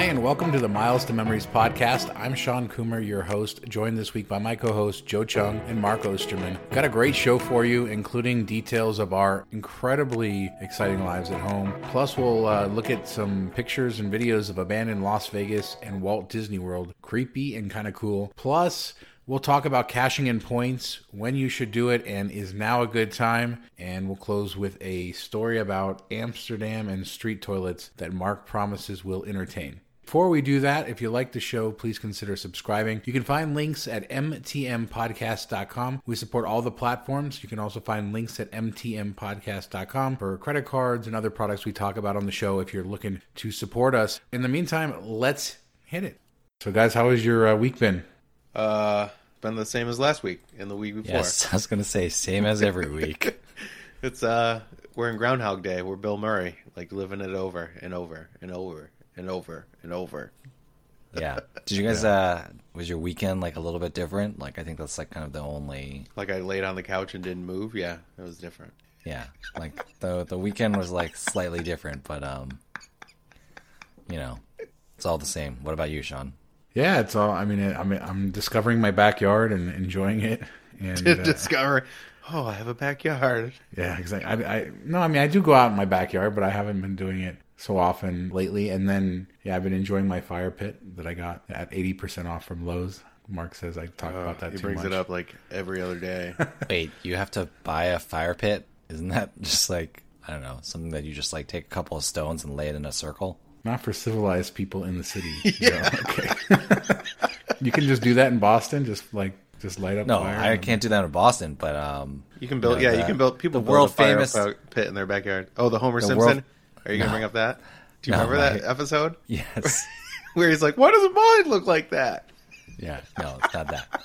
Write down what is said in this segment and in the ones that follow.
Hi, and welcome to the Miles to Memories podcast. I'm Shawn Coomer, your host, joined this week by my co hosts Joe Cheung and Mark Osterman. Got a great show for you, including details of our incredibly exciting lives at home. Plus, we'll uh, look at some pictures and videos of abandoned Las Vegas and Walt Disney World. Creepy and kind of cool. Plus, We'll talk about cashing in points, when you should do it, and is now a good time. And we'll close with a story about Amsterdam and street toilets that Mark promises will entertain. Before we do that, if you like the show, please consider subscribing. You can find links at mtmpodcast.com. We support all the platforms. You can also find links at mtmpodcast.com for credit cards and other products we talk about on the show if you're looking to support us. In the meantime, let's hit it. So, guys, how has your uh, week been? Uh, been the same as last week and the week before. Yes, I was gonna say same as every week. it's uh, we're in Groundhog Day. We're Bill Murray, like living it over and over and over and over and over. yeah. Did you guys? uh Was your weekend like a little bit different? Like I think that's like kind of the only. Like I laid on the couch and didn't move. Yeah, it was different. Yeah, like the the weekend was like slightly different, but um, you know, it's all the same. What about you, Shawn? Yeah, it's all. I mean, I'm I'm discovering my backyard and enjoying it. And uh, discover, oh, I have a backyard. Yeah, exactly. I, I no, I mean, I do go out in my backyard, but I haven't been doing it so often lately. And then, yeah, I've been enjoying my fire pit that I got at eighty percent off from Lowe's. Mark says I talk Oh, about that he too brings much. it up like every other day. Wait, you have to buy a fire pit? Isn't that just like I don't know something that you just like take a couple of stones and lay it in a circle? Not for civilized people in the city. yeah. okay. you can just do that in Boston. Just like just light up. No, fire I and- can't do that in Boston, but um, You can build, You know, yeah, you can build. People the build world a fire famous- pit in their backyard. Oh, the Homer The Simpson. world- Are you gonna bring up that? Do you No, remember that my- episode yes, where he's like, "Why doesn't mine look like that?" yeah, no, it's not that.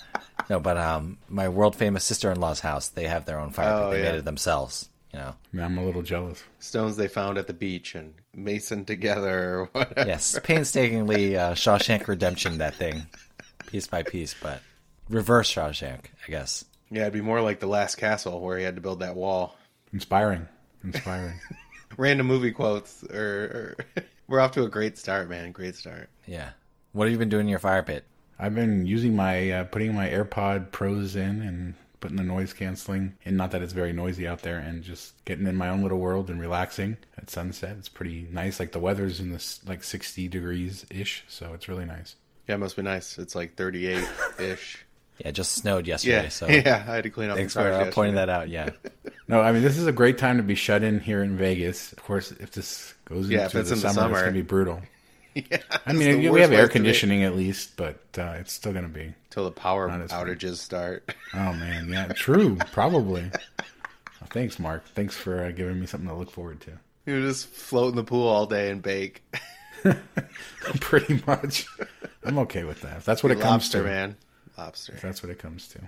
No, but um, my world famous sister in law's house, they have their own fire Oh, pit. They yeah. made it themselves. You know, I mean, I'm a little jealous. Stones they found at the beach and masoned together whatever. yes, painstakingly uh, Shawshank Redemption that thing, piece by piece, but reverse Shawshank, I guess. Yeah, it'd be more like the Last Castle where he had to build that wall. Inspiring. Inspiring. Random movie quotes, or, or we're off to a great start, man. Great start. Yeah. What have you been doing in your fire pit? I've been using my uh, putting my AirPod Pros in and putting the noise canceling and not that it's very noisy out there and just getting in my own little world and relaxing at sunset. It's pretty nice. Like the weather's in this like 60 degrees ish, so it's really nice. Yeah, it must be nice. It's like 38 ish. Yeah, it just snowed yesterday, Yeah, so yeah. I had to clean up. thanks the for cars uh, pointing that out. Yeah. No, I mean this is a great time to be shut in here in Vegas. Of course, if this goes Yeah, into it's the in the summer, it's gonna be brutal. Yeah, I mean, we have air conditioning at least, but uh, it's still gonna be. until the power Not as fun. outages start. Oh man, yeah, true, probably. Oh, thanks, Mark. Thanks for uh, giving me something to look forward to. You just float in the pool all day and bake. Pretty much. I'm okay with that. If that's what it comes Lobster, to. man. Lobster. If that's what it comes to.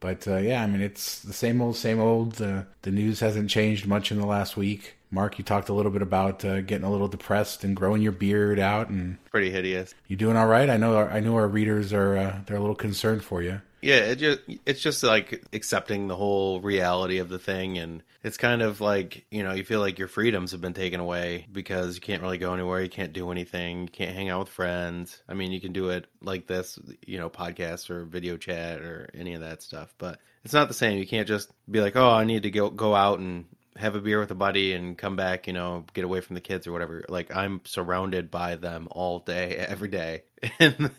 But uh, yeah, I mean, it's the same old, same old. The the news hasn't changed much in the last week. Mark, you talked a little bit about uh, getting a little depressed and growing your beard out, and Pretty hideous. you doing all right? I know. Our, I know our readers are uh, they're a little concerned for you. Yeah, it just it's just like accepting the whole reality of the thing and it's kind of like, you know, you feel like your freedoms have been taken away because you can't really go anywhere, you can't do anything, you can't hang out with friends. I mean, you can do it like this, you know, podcast or video chat or any of that stuff, but it's not the same. You can't just be like, "Oh, I need to go go out and have a beer with a buddy and come back, you know, get away from the kids or whatever. Like I'm surrounded by them all day, every day. And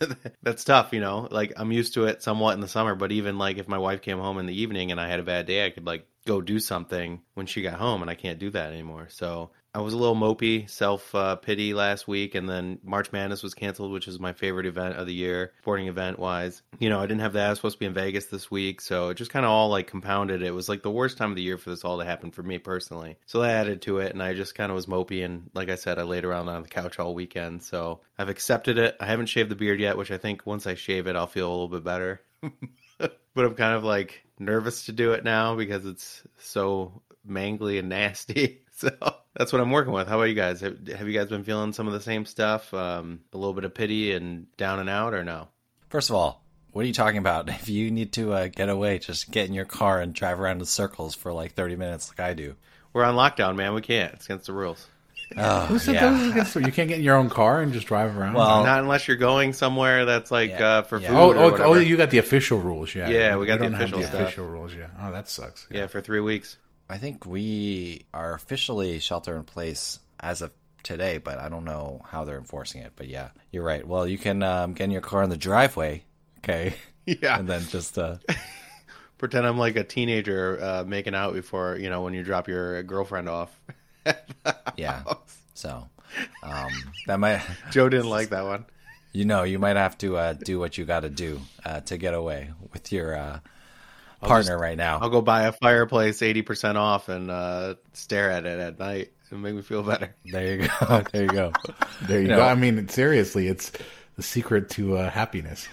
that's tough, you know. Like I'm used to it somewhat in the summer, but even like if my wife came home in the evening and I had a bad day, I could like go do something when she got home, and I can't do that anymore. So I was a little mopey, self uh, pity last week, and then March Madness was canceled, which is my favorite event of the year, sporting event wise. You know, I didn't have that. I was supposed to be in Vegas this week, so it just kind of all like compounded. It was like the worst time of the year for this all to happen for me personally. So that added to it, and I just kind of was mopey, and like I said, I laid around on the couch all weekend. So I've accepted it. I haven't shaved the beard yet, which I think once I shave it, I'll feel a little bit better. but I'm kind of like nervous to do it now because it's so mangly and nasty. So that's what I'm working with. How about you guys? Have, have you guys been feeling some of the same stuff? Um, a little bit of pity and down and out, or no? First of all, what are you talking about? If you need to uh, get away, just get in your car and drive around in circles for like 30 minutes, like I do. We're on lockdown, man. We can't. It's against the rules. Oh, Who said yeah. those against- you can't get in your own car and just drive around? Well, Not unless you're going somewhere that's like Yeah. uh, for Yeah. food. oh, or oh, whatever. oh, you got the official rules, yeah. Yeah, we got the don't have official stuff. official rules, yeah. Oh, that sucks. yeah, for three weeks. I think we are officially shelter in place as of today, but I don't know how they're enforcing it. But yeah, you're right. Well, you can um, get in your car in the driveway, okay, Yeah. and then just uh, Pretend I'm like a teenager uh, making out before you know when you drop your girlfriend off. Yeah. So um, that might, Joe didn't like that one. you know, you might have to uh, do what you got to do uh, to get away with your uh, partner right now. I'll go buy a fireplace eighty percent off and uh, stare at it at night and make me feel better. There you go. There you go. There you No. go. I mean, seriously, it's the secret to uh, happiness.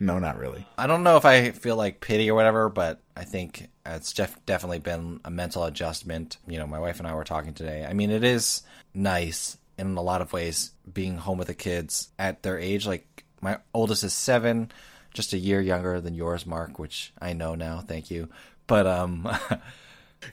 No, not really. I don't know if I feel like pity or whatever, but I think it's def- definitely been a mental adjustment. You know, my wife and I were talking today. I mean, it is nice in a lot of ways being home with the kids at their age. Like, my oldest is seven, just a year younger than yours, Mark, which I know now. Thank you. But, um,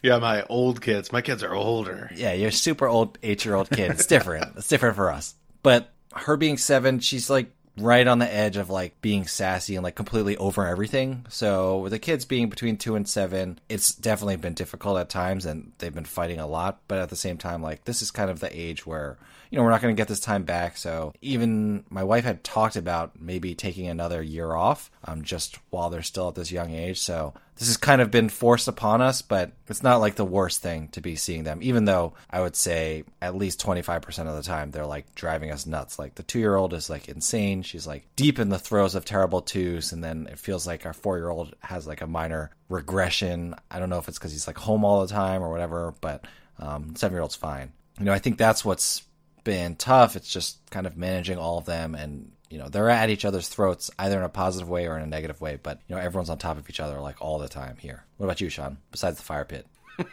Yeah, my old kids. My kids are older. yeah, you're a super old eight year old kid. It's different. it's different for us. But her being seven, she's like right on the edge of like being sassy and like completely over everything. So with the kids being between two and seven, it's definitely been difficult at times and they've been fighting a lot. But at the same time, like this is kind of the age where, you know, we're not going to get this time back. So even my wife had talked about maybe taking another year off, um, just while they're still at this young age. So this has kind of been forced upon us, but it's not like the worst thing to be seeing them, even though I would say at least 25% of the time they're like driving us nuts. Like the two year old is like insane. She's like deep in the throes of terrible twos. And then it feels like our four year old has like a minor regression. I don't know if it's because he's like home all the time or whatever, but um, seven year old's fine. You know, I think that's what's been tough. It's just kind of managing all of them and you know they're at each other's throats either in a positive way or in a negative way but you know everyone's on top of each other like all the time here what about you shawn besides the fire pit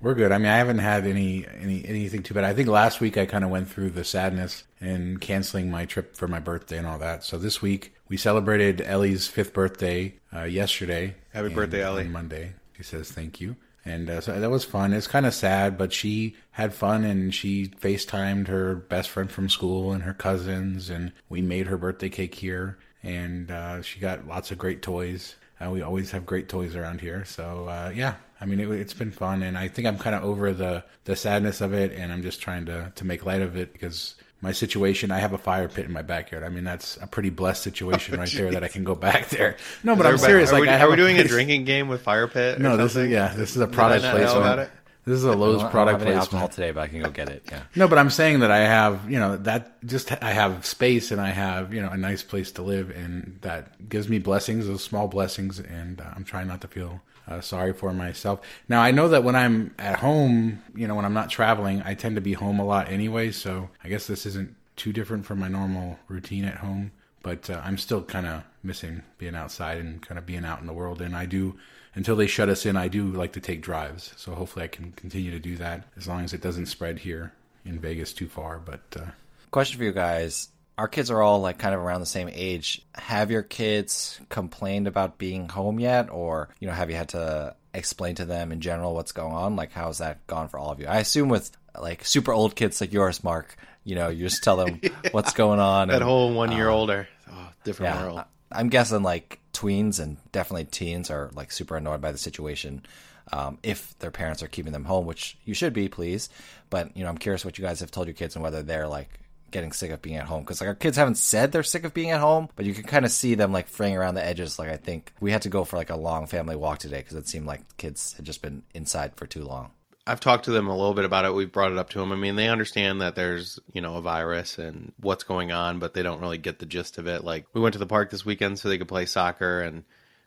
We're good. I mean, I haven't had any, any anything too bad. I think last week I kind of went through the sadness and canceling my trip for my birthday and all that. So this week we celebrated Ellie's fifth birthday uh, yesterday. Happy and birthday, Ellie. On Monday, she says thank you, and uh, so that was fun. It's kind of sad, but she had fun and she FaceTimed her best friend from school and her cousins, and we made her birthday cake here, and uh, she got lots of great toys. Uh, we always have great toys around here, so uh, yeah. I mean, it, it's been fun, and I think I'm kind of over the the sadness of it, and I'm just trying to to make light of it because my situation. I have a fire pit in my backyard. I mean, that's a pretty blessed situation right there that I can go back there. No, but I'm serious. Are, like, we, I are have we doing a drinking game with fire pit? or No, this is yeah, this is a Did I product not know placement. about it? This is a Lowe's don't- I product don't have any alcohol today but i can go get it yeah No, but I'm saying that I have, you know, that just I have space and I have, you know, a nice place to live, and that gives me blessings, those small blessings, and uh, I'm trying not to feel uh, sorry for myself. Now I know that when I'm at home, you know, when I'm not traveling, I tend to be home a lot anyway. So I guess this isn't too different from my normal routine at home. But uh, I'm still kind of missing being outside and kind of being out in the world. And I do, until they shut us in, I do like to take drives. So hopefully I can continue to do that as long as it doesn't spread here in Vegas too far. But uh, question for you guys our kids are all like kind of around the same age. Have your kids complained about being home yet? Or you know have you had to explain to them in general what's going on? Like how's that gone for all of you? I assume with like super old kids like yours mark you know you just tell them what's going on That and, whole one year older. Oh, different world. i'm guessing like tweens and definitely teens are like super annoyed by the situation um, if their parents are keeping them home which you should be please. But you know i'm curious what you guys have told your kids and whether they're like getting sick of being at home because like our kids haven't said they're sick of being at home, but you can kind of see them like fraying around the edges. Like I think we had to go for like a long family walk today because it seemed like kids had just been inside for too long. I've talked to them a little bit about it. We've brought it up to them. I mean, they understand that there's, you know, a virus and what's going on, but they don't really get the gist of it. Like, we went to the park this weekend so they could play soccer, and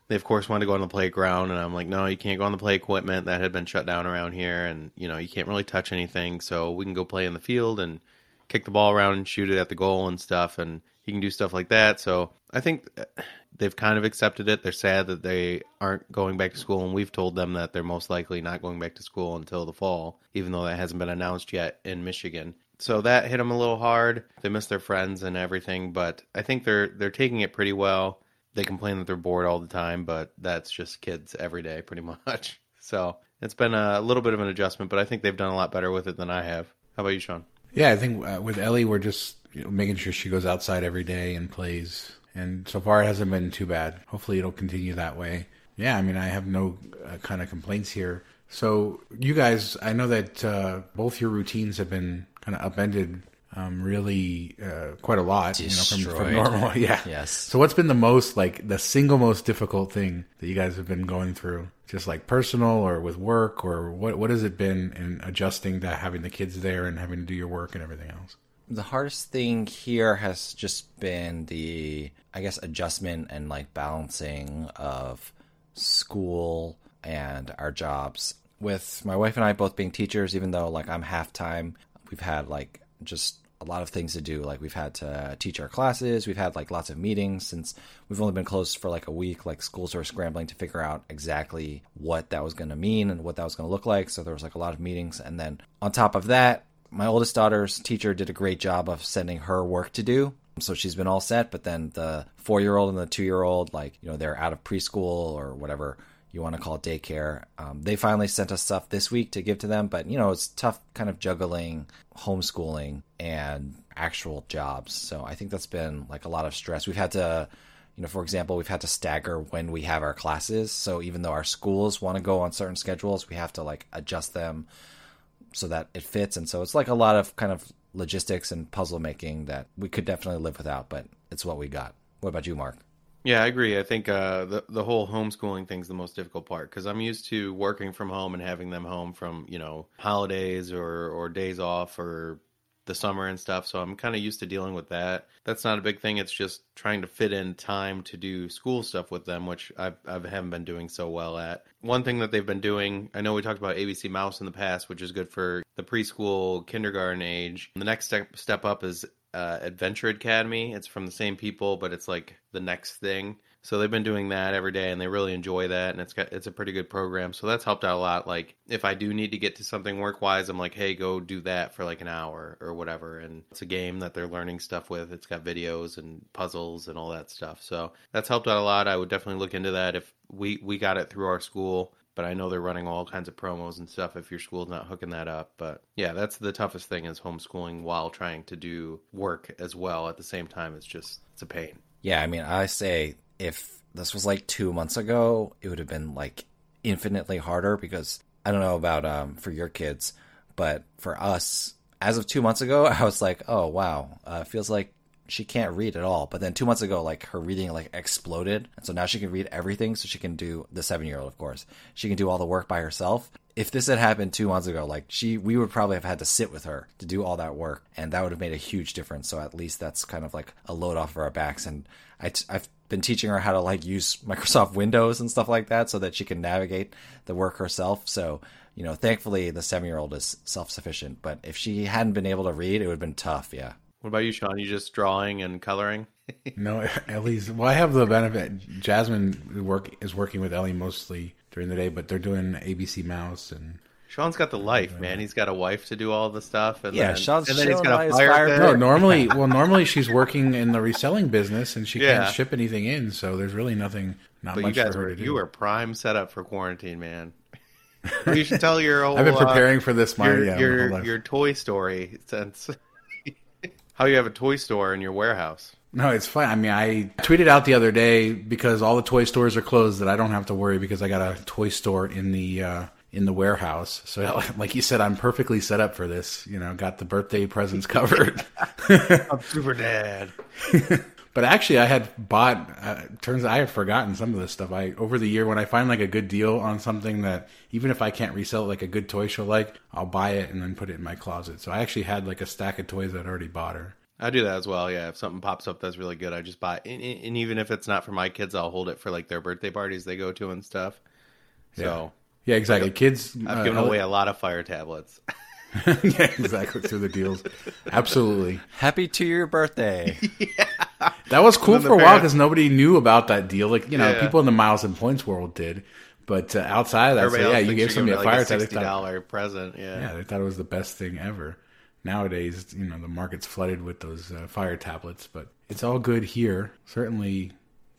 they, of course, wanted to go on the playground. And I'm like, no, you can't go on the play equipment. That had been shut down around here. And, you know, you can't really touch anything. So we can go play in the field and kick the ball around and shoot it at the goal and stuff. And he can do stuff like that. So I think uh, they've kind of accepted it. They're sad that they aren't going back to school, and we've told them that they're most likely not going back to school until the fall, even though that hasn't been announced yet in Michigan. So that hit them a little hard. They miss their friends and everything, but I think they're they're taking it pretty well. They complain that they're bored all the time, but that's just kids every day, pretty much. So it's been a little bit of an adjustment, but I think they've done a lot better with it than I have. How about you, Shawn? Yeah, I think uh, with Ellie, we're just you know, making sure she goes outside every day and plays. And so far, it hasn't been too bad. Hopefully, it'll continue that way. Yeah, I mean, I have no uh, kind of complaints here. So, you guys, I know that uh, both your routines have been kind of upended um, really uh, quite a lot. You know, from, from normal. Yeah. Yes. So, what's been the most, like, the single most difficult thing that you guys have been going through? Just like personal or with work, or what? What has it been in adjusting to having the kids there and having to do your work and everything else? The hardest thing here has just been the, I guess, adjustment and like balancing of school and our jobs. With my wife and I both being teachers, even though like I'm half time, we've had like just a lot of things to do. Like we've had to teach our classes, we've had like lots of meetings since we've only been closed for like a week. Like schools are scrambling to figure out exactly what that was going to mean and what that was going to look like. So there was like a lot of meetings, and then on top of that, my oldest daughter's teacher did a great job of sending her work to do. So she's been all set, but then the four year old and the two year old, like, you know, they're out of preschool or whatever you want to call it daycare. Um, they finally sent us stuff this week to give to them, but, you know, it's tough kind of juggling homeschooling and actual jobs. So I think that's been like a lot of stress. We've had to, you know, for example, we've had to stagger when we have our classes. So even though our schools want to go on certain schedules, we have to like adjust them so that it fits. And so it's like a lot of kind of logistics and puzzle making that we could definitely live without, but it's what we got. What about you, Mark? Yeah, I agree. I think uh, the the whole homeschooling thing's the most difficult part because I'm used to working from home and having them home from you know holidays or or days off or the summer and stuff. So I'm kind of used to dealing with that. That's not a big thing. It's just trying to fit in time to do school stuff with them, which I've, I haven't been doing so well at. One thing that they've been doing, I know we talked about ABC Mouse in the past, which is good for the preschool, kindergarten age. The next step step up is uh, Adventure Academy. It's from the same people, but it's like the next thing. So they've been doing that every day, and they really enjoy that. And it's got it's a pretty good program. So that's helped out a lot. Like if I do need to get to something work wise, I'm like, hey, go do that for like an hour or whatever. And it's a game that they're learning stuff with. It's got videos and puzzles and all that stuff. So that's helped out a lot. I would definitely look into that if we we got it through our school but I know they're running all kinds of promos and stuff if your school's not hooking that up. But yeah, that's the toughest thing is homeschooling while trying to do work as well at the same time. It's just it's a pain. Yeah, I mean, I say if this was like two months ago, it would have been like infinitely harder because I don't know about um, for your kids, but for us, as of two months ago, I was like, oh wow, uh, feels like she can't read at all. But then two months ago, like her reading like exploded, and so now she can read everything. So she can do the seven year old, of course, she can do all the work by herself. If this had happened two months ago, like she, we would probably have had to sit with her to do all that work, and that would have made a huge difference. So at least that's kind of like a load off of our backs. And I, t- I've been teaching her how to like use Microsoft Windows and stuff like that, so that she can navigate the work herself. So you know, thankfully the seven year old is self sufficient. But if she hadn't been able to read, it would have been tough. Yeah. What about you, Sean? You just drawing and coloring? No, Ellie's. Well, I have the benefit. Jasmine work is working with Ellie mostly during the day, but they're doing ABC Mouse and. Shawn's got the life, man. He's got a wife to do all the stuff, and Yeah, then, Shawn's and then he's chilling got a his fire fire. No, normally, well, normally she's working in the reselling business and she Yeah. can't ship anything in, so there's really nothing, not But you much guys for her were to do. you were prime setup for quarantine, man. you should tell your old. I've been uh, preparing for this my your yeah, your, your Toy Story since how you have a toy store in your warehouse. No, it's fine. I mean, I tweeted out the other day because all the toy stores are closed that I don't have to worry because I got a toy store in the uh, in the warehouse. So, like you said, I'm perfectly set up for this. You know, got the birthday presents covered. I'm super dad. but actually, I had bought. Uh, turns out I had forgotten some of this stuff. I over the year when I find like a good deal on something that even if I can't resell it, like a good toy show, like I'll buy it and then put it in my closet. So I actually had like a stack of toys that I'd already bought her. I do that as well. Yeah, if something pops up that's really good, I just buy. It. And, and even if it's not for my kids, I'll hold it for like their birthday parties they go to and stuff. So Yeah, exactly. Kids, I've uh, given away a lot of fire tablets. yeah, exactly through the deals. Absolutely. Happy to your birthday. That was cool for a while because nobody knew about that deal. Like you know, Yeah. people in the miles and points world did, but uh, outside of that, so, yeah, you gave you're somebody a giving, like, fire a tablets. sixty dollar present. Yeah. Yeah, they thought it was the best thing ever. Nowadays, you know, the market's flooded with those uh, fire tablets, but it's all good here. Certainly,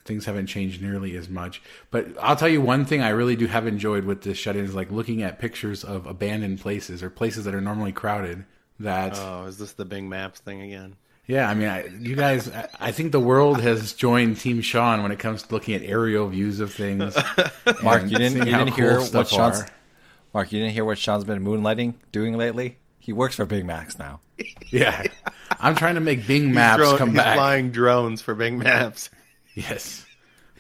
things haven't changed nearly as much. But I'll tell you one thing I really do have enjoyed with this shut-in is like looking at pictures of abandoned places or places that are normally crowded. That Oh, is this the Bing Maps thing again? yeah, I mean, I, you guys, I, I think the world has joined Team Shawn when it comes to looking at aerial views of things. Mark, you didn't, you didn't cool hear what Shawn's. are. Mark, you didn't hear what Shawn's been moonlighting doing lately. He works for Big Macs now. Yeah, I'm trying to make Bing Maps Drone- come he's back. flying drones for Bing Maps. Yes.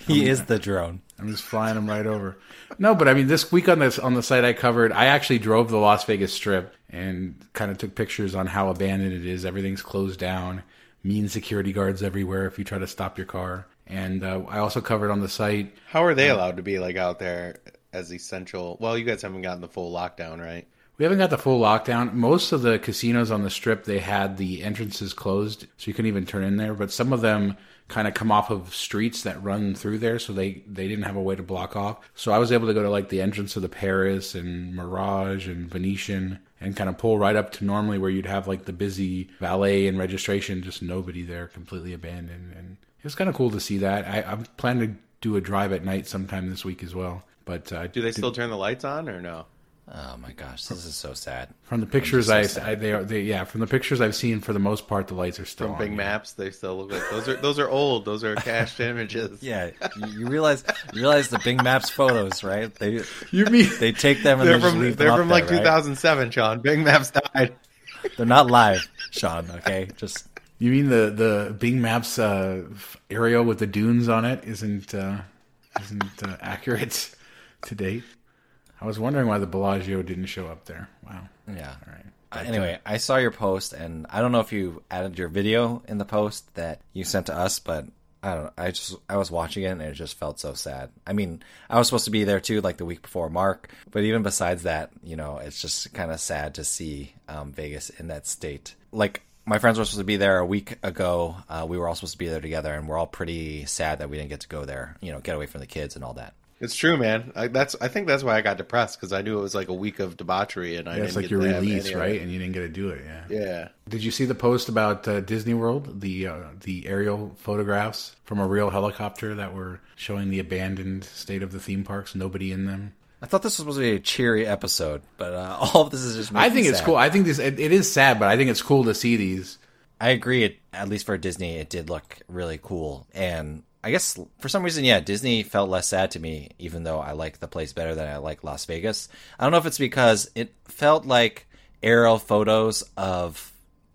He is the drone. I'm just flying him right over. No, but I mean, this week on this on the site I covered, I actually drove the Las Vegas Strip and kind of took pictures on how abandoned it is. Everything's closed down, mean security guards everywhere if you try to stop your car. And uh, I also covered on the site. How are they allowed to be like out there as essential? Well, you guys haven't gotten the full lockdown, right? We haven't got the full lockdown. Most of the casinos on the strip they had the entrances closed, so you couldn't even turn in there. But some of them kind of come off of streets that run through there, so they they didn't have a way to block off. So I was able to go to like the entrance of the Paris and Mirage and Venetian and kind of pull right up to normally where you'd have like the busy valet and registration, just nobody there, completely abandoned. And it was kind of cool to see that. I, I'm planning to do a drive at night sometime this week as well. But uh, Do they still turn the lights on or no? Oh my gosh, this is so sad. From the pictures I, so I they are they yeah from the pictures I've seen for the most part the lights are still From on. Bing. Maps, they still look like those are those are old. Those are cached images. Yeah, you, you realize you realize the Bing Maps photos, right? They You mean they take them and They're they just from leave them they're up from like there, right? 2007, Shawn. Bing Maps died. They're not live, Shawn. Okay, just you mean the the Bing Maps uh, f- aerial with the dunes on it isn't uh, isn't uh, accurate to date? I was wondering why the Bellagio didn't show up there. Wow. yeah. All right. Uh, anyway, I saw your post, and I don't know if you added your video in the post that you sent to us, but I don't know. I just I was watching it, and it just felt so sad. I mean, I was supposed to be there too, like the week before Mark, but even besides that, you know, it's just kind of sad to see um, Vegas in that state. Like my friends were supposed to be there a week ago. Uh, we were all supposed to be there together, and we're all pretty sad that we didn't get to go there. You know, get away from the kids and all that. It's true, man. I, that's I think that's why I got depressed because I knew it was like a week of debauchery, and I Yeah, didn't it's like get your to release, right? And you didn't get to do it. Yeah. Yeah. Did you see the post about uh, Disney World? The uh, the aerial photographs from a real helicopter that were showing the abandoned state of the theme parks. Nobody in them. I thought this was supposed to be a cheery episode, but uh, all of this is just. I think it's sad. cool. I think this it, it is sad, but I think it's cool to see these. I agree. It, at least for Disney, it did look really cool. And I guess for some reason, yeah, Disney felt less sad to me, even though I like the place better than I like Las Vegas. I don't know if it's because it felt like aerial photos of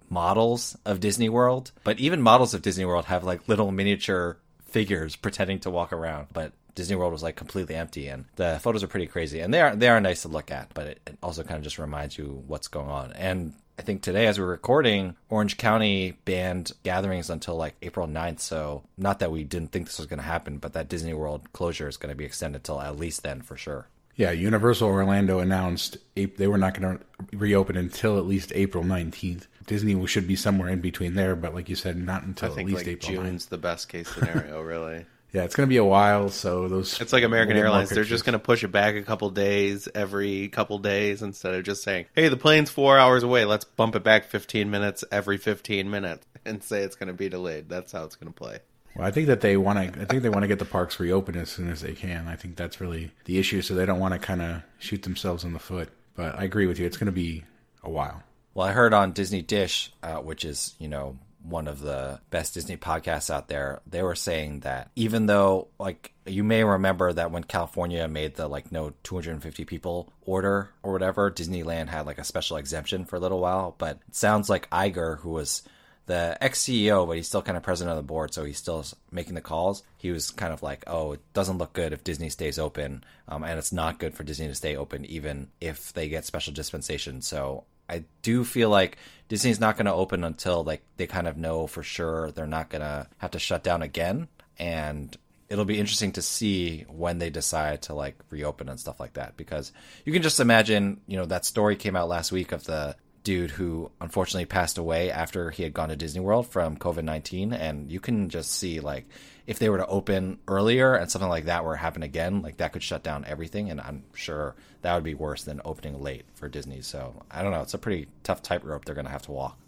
models of Disney World, but even models of Disney World have like little miniature figures pretending to walk around. But Disney World was like completely empty, and the photos are pretty crazy, and they are they are nice to look at, but it, it also kind of just reminds you what's going on. And I think today, as we're recording, Orange County banned gatherings until like April 9th. So not that we didn't think this was going to happen, but that Disney World closure is going to be extended till at least then for sure. Yeah, Universal Orlando announced they were not going to reopen until at least April 19th. Disney should be somewhere in between there, but like you said, not I until at least like April 9th. June's the best case scenario, really. Yeah, it's going to be a while, so those. It's like American Airlines. They're just going to push it back a couple days every couple days instead of just saying, "Hey, the plane's four hours away. Let's bump it back 15 minutes every 15 minutes and say it's going to be delayed." That's how it's going to play. Well, I think that they want to. I think they want to get the parks reopened as soon as they can. I think that's really the issue. So they don't want to kind of shoot themselves in the foot. But I agree with you. It's going to be a while. Well, I heard on Disney Dish, uh, which is you know one of the best Disney podcasts out there, they were saying that even though, like, you may remember that when California made the like no 250 people order or whatever, Disneyland had like a special exemption for a little while. But it sounds like Iger, who was the ex CEO, but he's still kind of president of the board, so he's still making the calls. He was kind of like, "Oh, it doesn't look good if Disney stays open, um, and it's not good for Disney to stay open even if they get special dispensation." So I do feel like Disney's not going to open until like they kind of know for sure they're not going to have to shut down again, and it'll be interesting to see when they decide to like reopen and stuff like that. Because you can just imagine, you know, that story came out last week of the dude who unfortunately passed away after he had gone to Disney World from COVID 19. And you can just see, like, if they were to open earlier and something like that were to happen again, like, that could shut down everything. And I'm sure that would be worse than opening late for Disney. So I don't know. It's a pretty tough tightrope they're going to have to walk.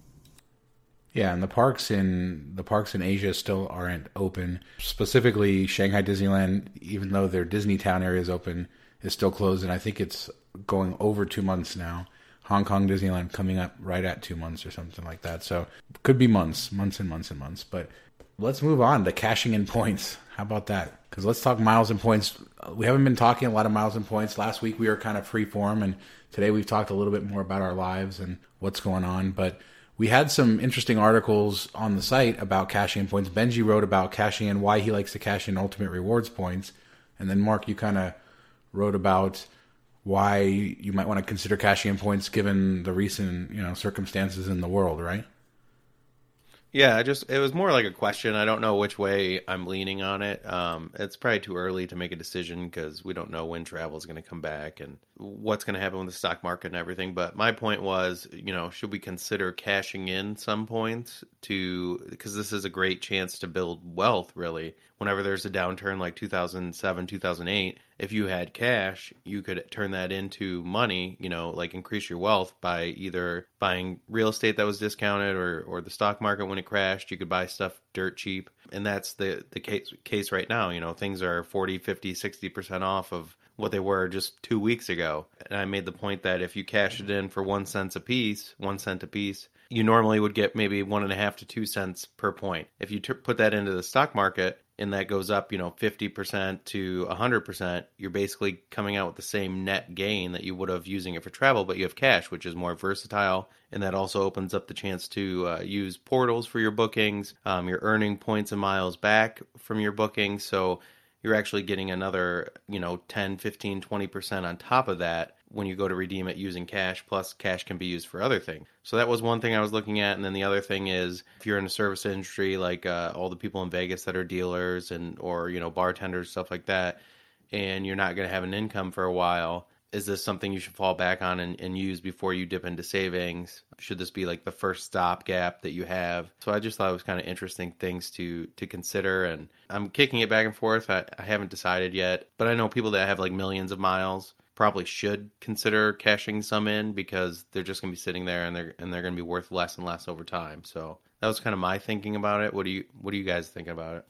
Yeah, and the parks in the parks in Asia still aren't open. Specifically, Shanghai Disneyland, even though their Disney Town area is open, is still closed, and I think it's going over two months now. Hong Kong Disneyland coming up right at two months or something like that. So could be months, months and months and months. But let's move on to cashing in points. How about that? Because let's talk miles and points. We haven't been talking a lot of miles and points. Last week we were kind of free form, and today we've talked a little bit more about our lives and what's going on. But we had some interesting articles on the site about cashing in points. Benji wrote about cashing in, why he likes to cash in ultimate rewards points. And then Mark, you kind of wrote about why you might want to consider cashing in points given the recent you know circumstances in the world, right? Yeah, I just it was more like a question. I don't know which way I'm leaning on it. Um, it's probably too early to make a decision because we don't know when travel is going to come back and what's going to happen with the stock market and everything. But my point was, you know, should we consider cashing in some points to because this is a great chance to build wealth, really. Whenever there's a downturn like 2007, 2008, if you had cash, you could turn that into money, you know, like increase your wealth by either buying real estate that was discounted or, or the stock market when it crashed. You could buy stuff dirt cheap. And that's the, the case, case right now. You know, things are 40, 50, 60% off of what they were just two weeks ago. And I made the point that if you cash it in for one cent a piece, one cent a piece, you normally would get maybe one and a half to two cents per point. If you t- put that into the stock market and that goes up, you know, 50% to 100%, you're basically coming out with the same net gain that you would have using it for travel, but you have cash, which is more versatile. And that also opens up the chance to uh, use portals for your bookings. Um, you're earning points and miles back from your bookings. So you're actually getting another, you know, 10, 15, 20% on top of that when you go to redeem it using cash, plus cash can be used for other things. So that was one thing I was looking at. And then the other thing is if you're in a service industry, like uh, all the people in Vegas that are dealers and, or, you know, bartenders, stuff like that, and you're not going to have an income for a while, is this something you should fall back on and, and, use before you dip into savings? Should this be like the first stopgap that you have? So I just thought it was kind of interesting things to to consider, and I'm kicking it back and forth. I, I haven't decided yet, but I know people that have like millions of miles probably should consider cashing some in because they're just going to be sitting there and they're and they're going to be worth less and less over time. So that was kind of my thinking about it. What do you what do you guys think about it?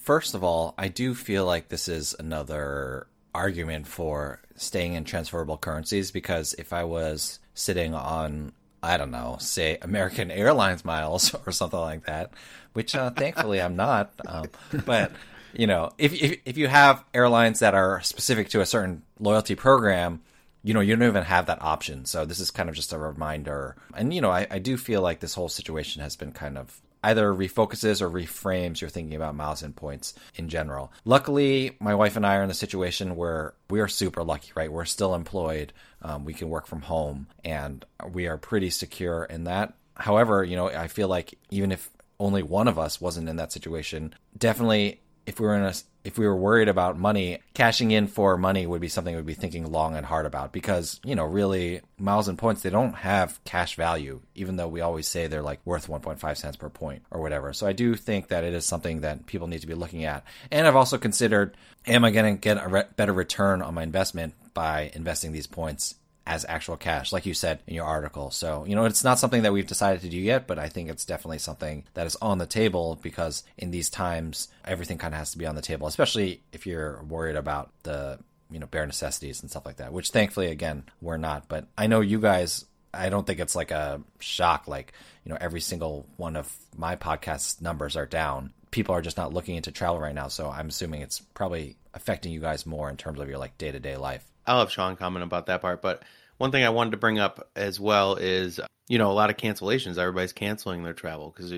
First of all, I do feel like this is another argument for staying in transferable currencies because if I was sitting on I don't know, say American Airlines miles or something like that, which uh, thankfully I'm not. Um, but you know, if, if if you have airlines that are specific to a certain loyalty program, you know, you don't even have that option. So this is kind of just a reminder. And you know, I, I do feel like this whole situation has been kind of either refocuses or reframes your thinking about miles and points in general. Luckily, my wife and I are in the situation where we are super lucky, right? We're still employed. Um, we can work from home and we are pretty secure in that. However, you know, I feel like even if only one of us wasn't in that situation, definitely if we were in a if we were worried about money, cashing in for money would be something we'd be thinking long and hard about because, you know, really miles and points, they don't have cash value, even though we always say they're like worth 1.5 cents per point or whatever. So I do think that it is something that people need to be looking at. And I've also considered, am I going to get a re- better return on my investment by investing these points as actual cash, like you said in your article. So, you know, it's not something that we've decided to do yet, but I think it's definitely something that is on the table because in these times, everything kind of has to be on the table, especially if you're worried about the, you know, bare necessities and stuff like that, which thankfully, again, we're not. But I know you guys I don't think it's like a shock. Like you know, every single one of my podcast numbers are down. People are just not looking into travel right now, so I'm assuming it's probably affecting you guys more in terms of your like day to day life. I'll have Sean comment about that part, but one thing I wanted to bring up as well is you know a lot of cancellations. Everybody's canceling their travel because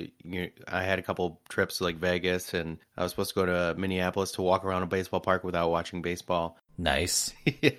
I had a couple trips to like Vegas, and I was supposed to go to Minneapolis to walk around a baseball park without watching baseball. Nice. yeah,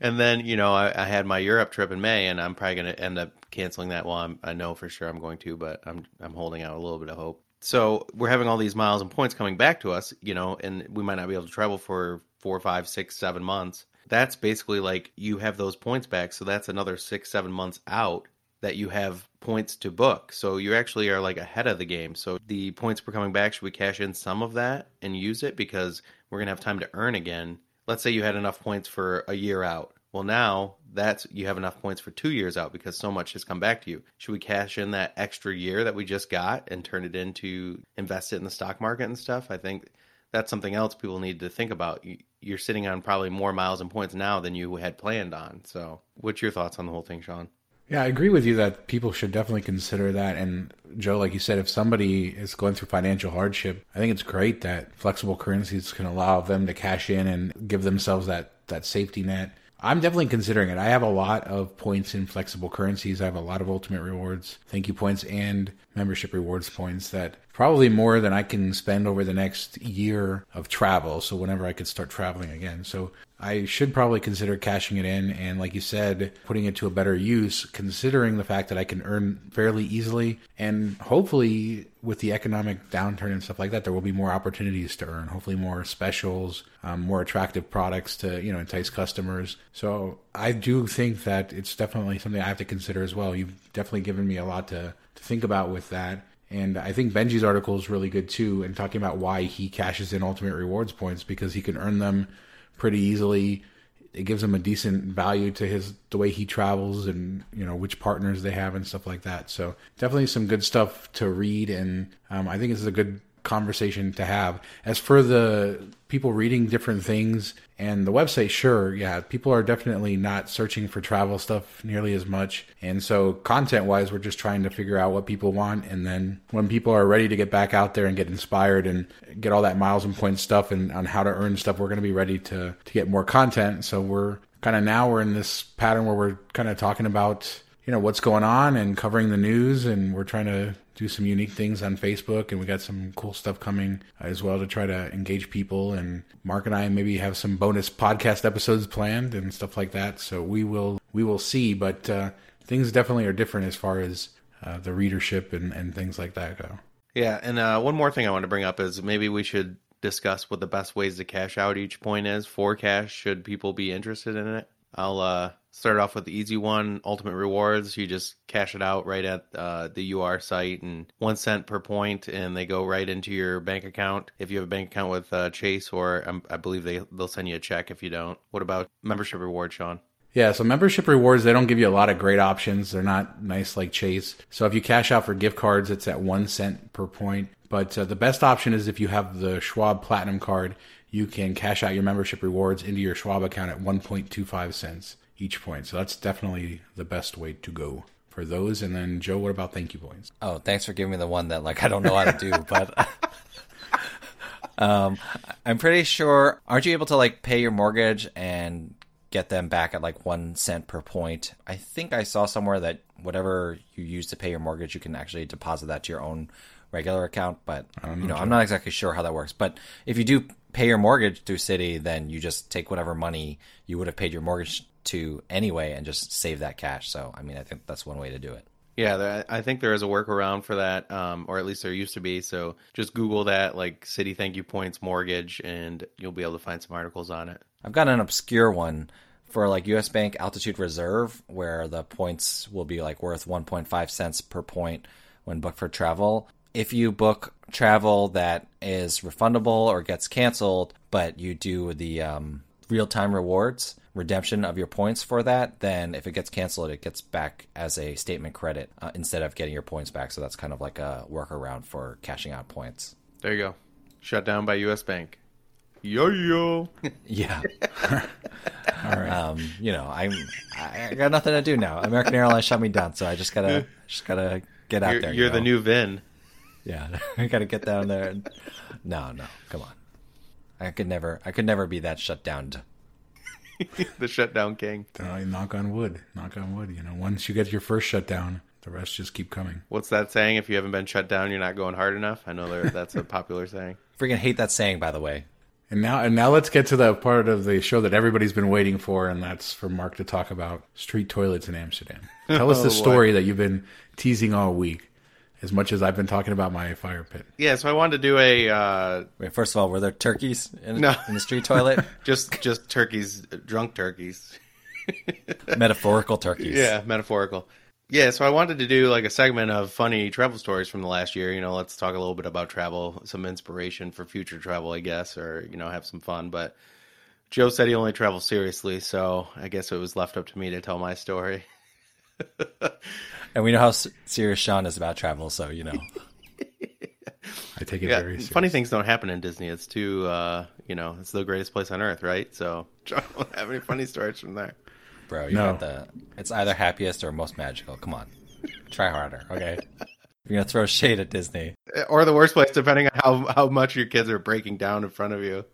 and then you know I, I, had my Europe trip in May, and I'm probably going to end up canceling that. Well, I'm, I know for sure I'm going to, but I'm I'm holding out a little bit of hope. So we're having all these miles and points coming back to us, you know, and we might not be able to travel for four, five, six, seven months that's basically like you have those points back. So that's another six, seven months out that you have points to book. So you actually are like ahead of the game. So the points were coming back. Should we cash in some of that and use it because we're going to have time to earn again? Let's say you had enough points for a year out. Well, now that's you have enough points for two years out because so much has come back to you. Should we cash in that extra year that we just got and turn it into invest it in the stock market and stuff? I think that's something else people need to think about. You're sitting on probably more miles and points now than you had planned on. So, what's your thoughts on the whole thing, Shawn? Yeah, I agree with you that people should definitely consider that. And Joe, like you said, if somebody is going through financial hardship, I think it's great that flexible currencies can allow them to cash in and give themselves that that safety net. I'm definitely considering it. I have a lot of points in flexible currencies. I have a lot of ultimate rewards, thank you points, and membership rewards points that probably more than I can spend over the next year of travel. So whenever I could start traveling again. So I should probably consider cashing it in and like you said, putting it to a better use, considering the fact that I can earn fairly easily and hopefully with the economic downturn and stuff like that, there will be more opportunities to earn. Hopefully more specials, um, more attractive products to, you know, entice customers. So I do think that it's definitely something I have to consider as well. You've definitely given me a lot to, to think about with that. And I think Benji's article is really good too, and talking about why he cashes in ultimate rewards points because he can earn them pretty easily. It gives him a decent value to his the way he travels and you know which partners they have and stuff like that. So definitely some good stuff to read, and um, I think this is a good conversation to have. As for the people reading different things and the website, sure, yeah, people are definitely not searching for travel stuff nearly as much. And so, content wise, we're just trying to figure out what people want. And then when people are ready to get back out there and get inspired and get all that miles and points stuff and on how to earn stuff, we're going to be ready to, to get more content. So, we're kind of now we're in this pattern where we're kind of talking about you know what's going on and covering the news and we're trying to do some unique things on Facebook, and we got some cool stuff coming as well to try to engage people. And Mark and I maybe have some bonus podcast episodes planned and stuff like that. So we will we will see, but uh, things definitely are different as far as uh, the readership and, and things like that go. Yeah, and uh, one more thing I want to bring up is maybe we should discuss what the best ways to cash out each point is for cash. Should people be interested in it? I'll uh, start off with the easy one, Ultimate Rewards. You just cash it out right at uh, the UR site, and one cent per point, and they go right into your bank account. If you have a bank account with uh, Chase, or um, I believe they they'll send you a check if you don't. What about membership reward, Shawn? Yeah, so membership rewards, they don't give you a lot of great options. They're not nice like Chase. So if you cash out for gift cards, it's at one cent per point. But uh, the best option is if you have the Schwab Platinum card, you can cash out your membership rewards into your Schwab account at 1.25 cents each point. So that's definitely the best way to go for those. And then Joe, what about thank you points? Oh, thanks for giving me the one that like I don't know how to do, but um, I'm pretty sure. Aren't you able to like pay your mortgage and get them back at like one cent per point? I think I saw somewhere that whatever you use to pay your mortgage, you can actually deposit that to your own regular account. But you know, I'm not exactly sure how that works. But if you do pay your mortgage through Citi, then you just take whatever money you would have paid your mortgage to anyway and just save that cash. So, I mean, I think that's one way to do it. Yeah, I think there is a workaround for that, um, or at least there used to be. So just Google that, like Citi Thank You Points Mortgage, and you'll be able to find some articles on it. I've got an obscure one for like US Bank Altitude Reserve, where the points will be like worth 1.5 cents per point when booked for travel if you book travel that is refundable or gets canceled, but you do the um, real time rewards redemption of your points for that, then if it gets canceled, it gets back as a statement credit uh, instead of getting your points back. So that's kind of like a workaround for cashing out points. There you go. Shut down by U.S. Bank. Yo yo. Yeah. Um, you know, I'm I got nothing to do now. American Airlines shut me down, so I just gotta just gotta get out You're, there. you're you the new Vin. Yeah, I gotta get down there. And... No, no, come on. I could never, I could never be that shut down. the shutdown king. Uh, knock on wood. Knock on wood. You know, once you get your first shutdown, the rest just keep coming. What's that saying? If you haven't been shut down, you're not going hard enough. I know there, that's a popular saying. Freaking hate that saying, by the way. And now, and now let's get to the part of the show that everybody's been waiting for, and that's for Mark to talk about street toilets in Amsterdam. Tell us Oh, the boy. story that you've been teasing all week, as much as I've been talking about my fire pit. Yeah, so I wanted to do a uh, Wait, first of all, were there turkeys in, No. in the street toilet? just just turkeys, drunk turkeys. Metaphorical turkeys. Yeah, metaphorical. Yeah, so I wanted to do like a segment of funny travel stories from the last year. You know, let's talk a little bit about travel, some inspiration for future travel, I guess, or you know, have some fun. But Joe said he only travels seriously, so I guess it was left up to me to tell my story. And we know how serious Shawn is about travel, so you know. I take it Yeah, very seriously. funny things don't happen in Disney. It's too, uh, you know, it's the greatest place on earth, right? So I don't have any funny stories from there. Bro, you No. got the. It's either happiest or most magical. Come on, try harder, okay? You're gonna throw shade at Disney. Or the worst place, depending on how how much your kids are breaking down in front of you.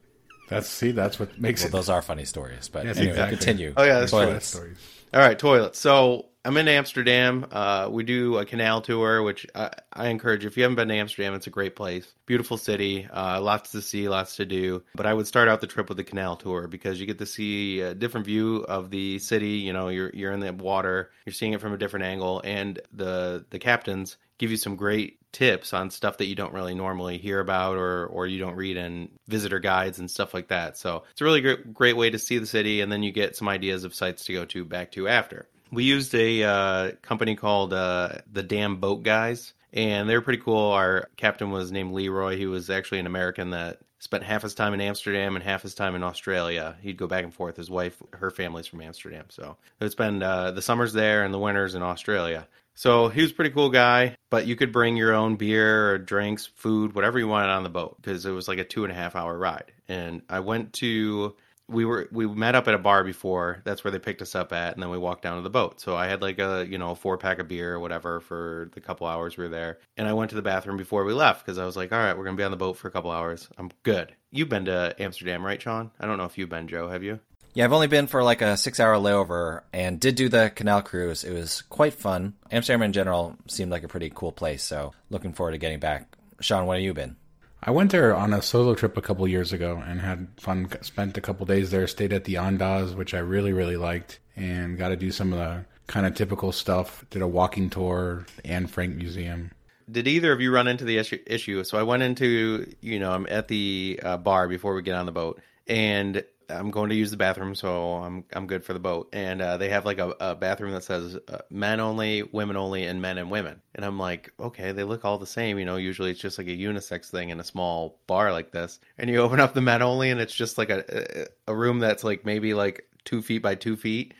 That's see, that's what makes Well, it. those are funny stories, but Yes, anyway, exactly. continue. Oh, yeah, that's true. Toilets. stories. All right, toilets. So I'm in Amsterdam. Uh, we do a canal tour, which I, I encourage. If you haven't been to Amsterdam, it's a great place. Beautiful city, uh, lots to see, lots to do. But I would start out the trip with a canal tour because you get to see a different view of the city. You know, you're you're in the water, you're seeing it from a different angle, and the the captains give you some great tips on stuff that you don't really normally hear about or or you don't read in visitor guides and stuff like that. So it's a really great great way to see the city, and then you get some ideas of sites to go to back to after. We used a uh, company called uh, the Dam Boat Guys, and they were pretty cool. Our captain was named Leroy. He was actually an American that spent half his time in Amsterdam and half his time in Australia. He'd go back and forth. His wife, her family's from Amsterdam, so it would spend uh, the summers there and the winters in Australia. So he was a pretty cool guy, but you could bring your own beer or drinks, food, whatever you wanted on the boat because it was like a two and a half hour ride. And I went to we were we met up at a bar before. That's where they picked us up at, and then we walked down to the boat. So I had like a you know a four pack of beer or whatever for the couple hours we were there. And I went to the bathroom before we left because I was like, all right, we're gonna be on the boat for a couple hours. I'm good. You've been to Amsterdam, right, Shawn? I don't know if you've been, Joe. Have you? Yeah, I've only been for like a six hour layover and did do the canal cruise. It was quite fun. Amsterdam in general seemed like a pretty cool place, so looking forward to getting back. Shawn, when have you been? I went there on a solo trip a couple years ago and had fun. Spent a couple days there. Stayed at the Andaz, which I really really liked, and got to do some of the kind of typical stuff. Did a walking tour, the Anne Frank Museum. Did either of you run into the issue- issue? So I went into, you know, I'm at the uh, bar before we get on the boat, and I'm going to use the bathroom, so I'm I'm good for the boat. And uh, they have like a, a bathroom that says uh, men only, women only, and men and women. And I'm like, okay, they look all the same. You know, usually it's just like a unisex thing in a small bar like this. And you open up the men only, and it's just like a a room that's like maybe like two feet by two feet.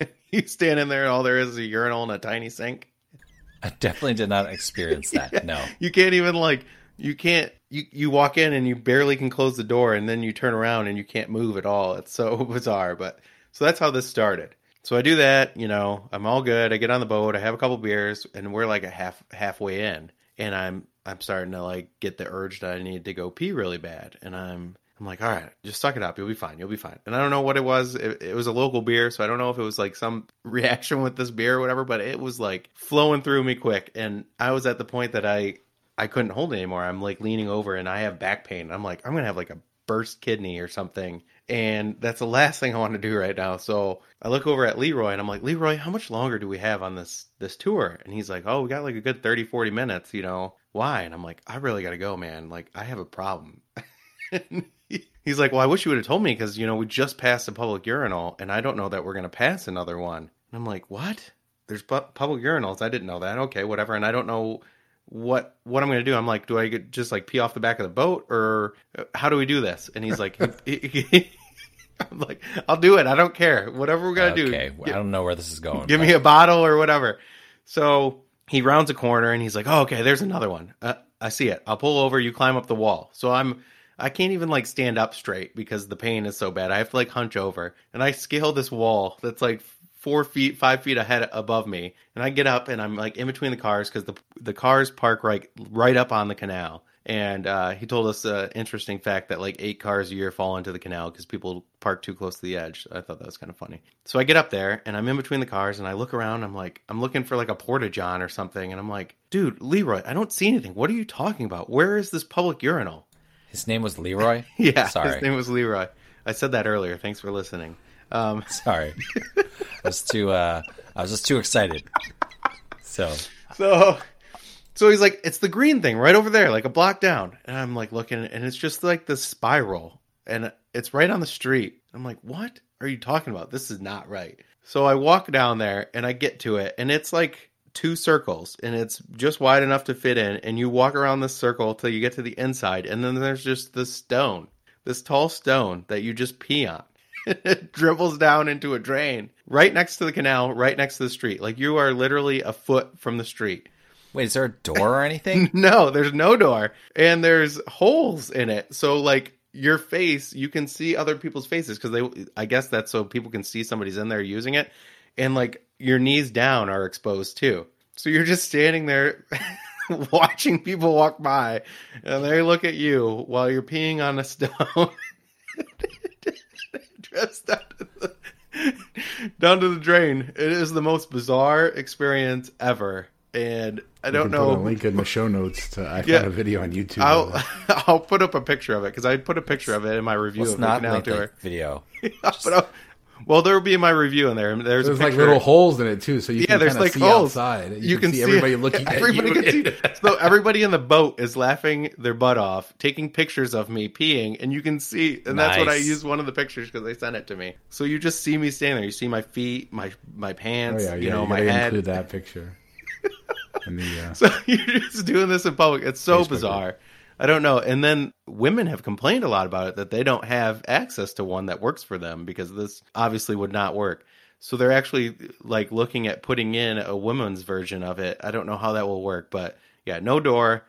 you stand in there, and all there is is a urinal and a tiny sink. I definitely did not experience that. No. You can't even like you can't you you walk in and you barely can close the door and then you turn around and you can't move at all. It's so bizarre, but so that's how this started. So I do that, you know, I'm all good. I get on the boat, I have a couple beers and we're like a half halfway in and I'm I'm starting to like get the urge that I need to go pee really bad and I'm I'm like, all right, just suck it up. You'll be fine. You'll be fine. And I don't know what it was. It, it was a local beer, so I don't know if it was like some reaction with this beer or whatever. But it was like flowing through me quick, and I was at the point that I I couldn't hold it anymore. I'm like leaning over, and I have back pain. I'm like, I'm gonna have like a burst kidney or something, and that's the last thing I want to do right now. So I look over at Leroy, and I'm like, Leroy, how much longer do we have on this this tour? And he's like, Oh, we got like a good 30, 40 minutes. You know why? And I'm like, I really gotta go, man. Like I have a problem. He's like, well, I wish you would have told me because you know we just passed a public urinal, and I don't know that we're gonna pass another one. And I'm like, what? There's pu- public urinals. I didn't know that. Okay, whatever. And I don't know what what I'm gonna do. I'm like, do I get- just like pee off the back of the boat, or how do we do this? And he's like, I'm like, I'll do it. I don't care. Whatever we're gonna do. Okay, I don't know where this is going. Give but- me a bottle or whatever. So he rounds a corner and he's like, oh, okay, there's another one. Uh, I see it. I'll pull over. You climb up the wall. So I'm I can't even like stand up straight because the pain is so bad. I have to like hunch over and I scale this wall that's like four feet, five feet ahead above me. And I get up and I'm like in between the cars because the, the cars park right, right up on the canal. And uh, he told us an interesting fact that like eight cars a year fall into the canal because people park too close to the edge. I thought that was kind of funny. So I get up there and I'm in between the cars and I look around. I'm like, I'm looking for like a porta john or something. And I'm like, dude, Leroy, I don't see anything. What are you talking about? Where is this public urinal? His name was Leroy. Yeah, sorry. his name was Leroy. I said that earlier. Thanks for listening. Um, Sorry, I was too. Uh, I was just too excited. So So, so he's like, it's the green thing right over there, like a block down. And I'm like looking, and it's just like the spiral, and it's right on the street. I'm like, what are you talking about? This is not right. So I walk down there, and I get to it, and it's like two circles, and it's just wide enough to fit in. And you walk around this circle till you get to the inside, and then there's just this stone, this tall stone that you just pee on. It dribbles down into a drain right next to the canal, right next to the street. Like you are literally a foot from the street. wait, is there a door or anything? No, there's no door, and there's holes in it. So like your face, you can see other people's faces because they. I guess that's so people can see somebody's in there using it, and like your knees down are exposed too. So you're just standing there. watching people walk by and they look at you while you're peeing on a stone dressed down to the down to the drain. It is the most bizarre experience ever, and I don't know. Put a link in the show notes to. I yeah, found a video on YouTube. I'll. I'll put up a picture of it because I put a picture of it in my review Let's of not canal link the tour. video. I'll put up- well, there will be my review in there. and There's, There's like little holes in it too, so you Yeah, can there's kinda like see holes. outside. You, can, see everybody looking everybody at you. Can see, so everybody in the boat is laughing their butt off, taking pictures of me peeing, and you can see. And that's what I Nice. used one of the pictures because they sent it to me. So you just see me standing there. You see my feet, my my pants. Oh pants, yeah, you yeah, know, you my gotta head. include that picture. And the uh, So you're just doing this in public. It's so Facebook bizarre. I don't know. And then women have complained a lot about it that they don't have access to one that works for them because this obviously would not work. So they're actually like looking at putting in a women's version of it. I don't know how that will work, but yeah, no door,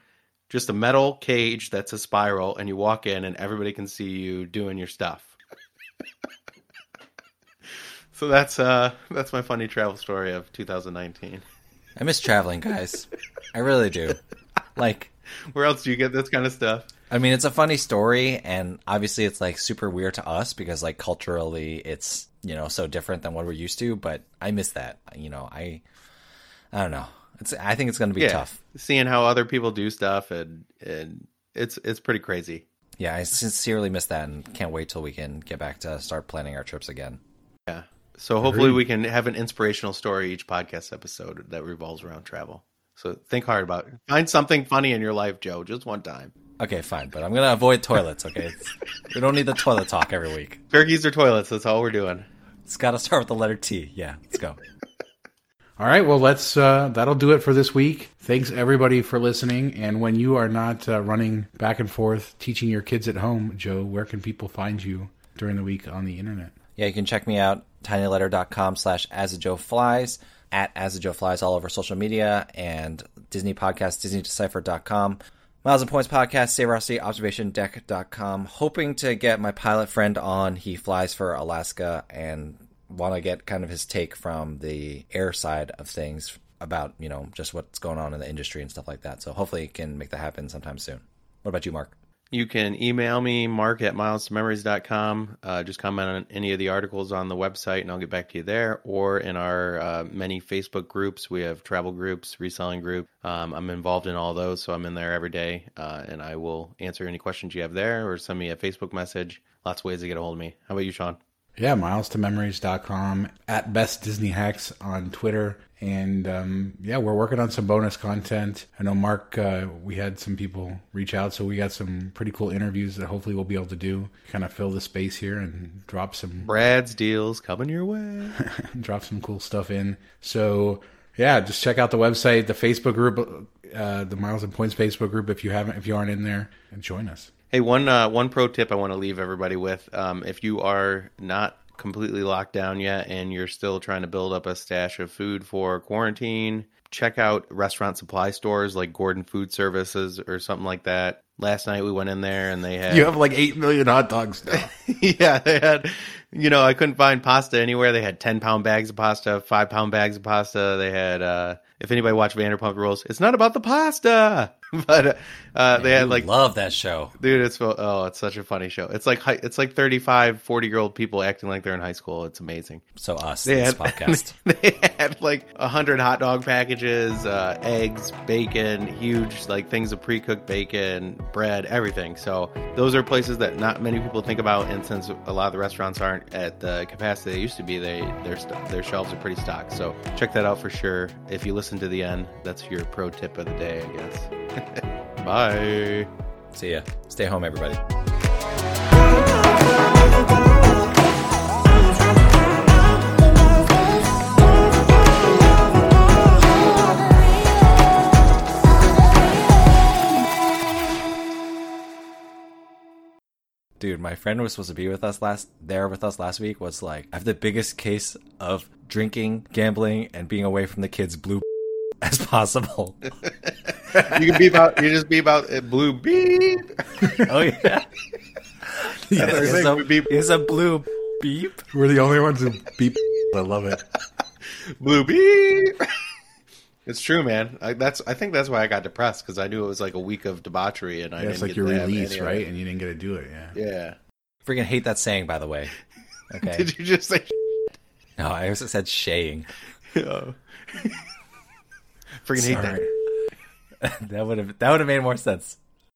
just a metal cage that's a spiral, and you walk in and everybody can see you doing your stuff. so that's uh that's my funny travel story of 2019. I miss traveling, guys. I really do. Like, Where else do you get this kind of stuff? I mean, it's a funny story, and obviously, it's like super weird to us because, like, culturally, it's you know so different than what we're used to. But I miss that. You know, I, I don't know. It's. I think it's going to be tough. Seeing how other people do stuff and and it's it's pretty crazy. Yeah, I sincerely miss that, and can't wait till we can get back to start planning our trips again. Yeah. So hopefully Agreed. we can have an inspirational story each podcast episode that revolves around travel. So think hard about it. Find something funny in your life, Joe, just one time. Okay, fine, but I'm gonna avoid toilets. Okay, we don't need the toilet talk every week. Turkeys or toilets, that's all we're doing. It's got to start with the letter T. Yeah, let's go. All right, well, let's. Uh, that'll do it for this week. Thanks everybody for listening. And when you are not uh, running back and forth teaching your kids at home, Joe, where can people find you during the week on the internet? Yeah, you can check me out, tinyletter.com slash as a Joe flies at As the Joe flies all over social media, and Disney podcast, disneydecipher.com. Miles and Points podcast, Saverocity, observationdeck.com. Hoping to get my pilot friend on. He flies for Alaska and want to get kind of his take from the air side of things about, you know, just what's going on in the industry and stuff like that. So hopefully can make that happen sometime soon. What about you, Mark? You can email me, mark at milestomemories.com. Uh, just comment on any of the articles on the website and I'll get back to you there. Or in our uh, many Facebook groups, we have travel groups, reselling group. Um, I'm involved in all those, so I'm in there every day uh, and I will answer any questions you have there or send me a Facebook message. Lots of ways to get a hold of me. How about you, Shawn? Yeah, miles to memories.com at best Disney hacks on Twitter. And um, yeah, we're working on some bonus content. I know Mark, uh, we had some people reach out, so we got some pretty cool interviews that hopefully we'll be able to do. Kind of fill the space here and drop some Brad's deals coming your way. drop some cool stuff in. So yeah, just check out the website, the Facebook group, uh, the Miles and Points Facebook group if you haven't, if you aren't in there, and join us. Hey, one uh, one pro tip I want to leave everybody with: um, if you are not completely locked down yet and you're still trying to build up a stash of food for quarantine, check out restaurant supply stores like Gordon Food Services or something like that. Last night we went in there and they had You have like eight million hot dogs now. yeah, they had, you know, I couldn't find pasta anywhere. They had 10 pound bags of pasta, five pound bags of pasta. They had, uh, if anybody watched Vanderpump Rules, it's not about the pasta, but, uh, they had like, love that show. dude, it's, oh, it's such a funny show. It's like, it's like 35, 40 year old people acting like they're in high school. It's amazing. So us, They this had, podcast. they had like a hundred hot dog packages, uh, eggs, bacon, huge like things of pre-cooked bacon, bread, everything. So those are places that not many people think about. And since a lot of the restaurants aren't at the capacity they used to be, they their their shelves are pretty stocked. So check that out for sure. If you listen to the end, that's your pro tip of the day, I guess. Bye. See ya. Stay home, everybody. Dude, my friend was supposed to be with us last there with us last week was like I have the biggest case of drinking, gambling, and being away from the kids blue as possible. You can be about you just be about uh, blue beep. oh yeah. That's our It's a, beep. it's a blue beep. We're the only ones who beep. I love it. Blue beep. It's true, man. I, that's I think that's why I got depressed because I knew it was like a week of debauchery and I Yeah, didn't it's like get your to release, right? it. And you didn't get to do it. Yeah. Yeah. Freaking hate that saying, by the way. Okay. Did you just say? no, I also said shaying. oh. Freaking hate that. That would have that would have made more sense.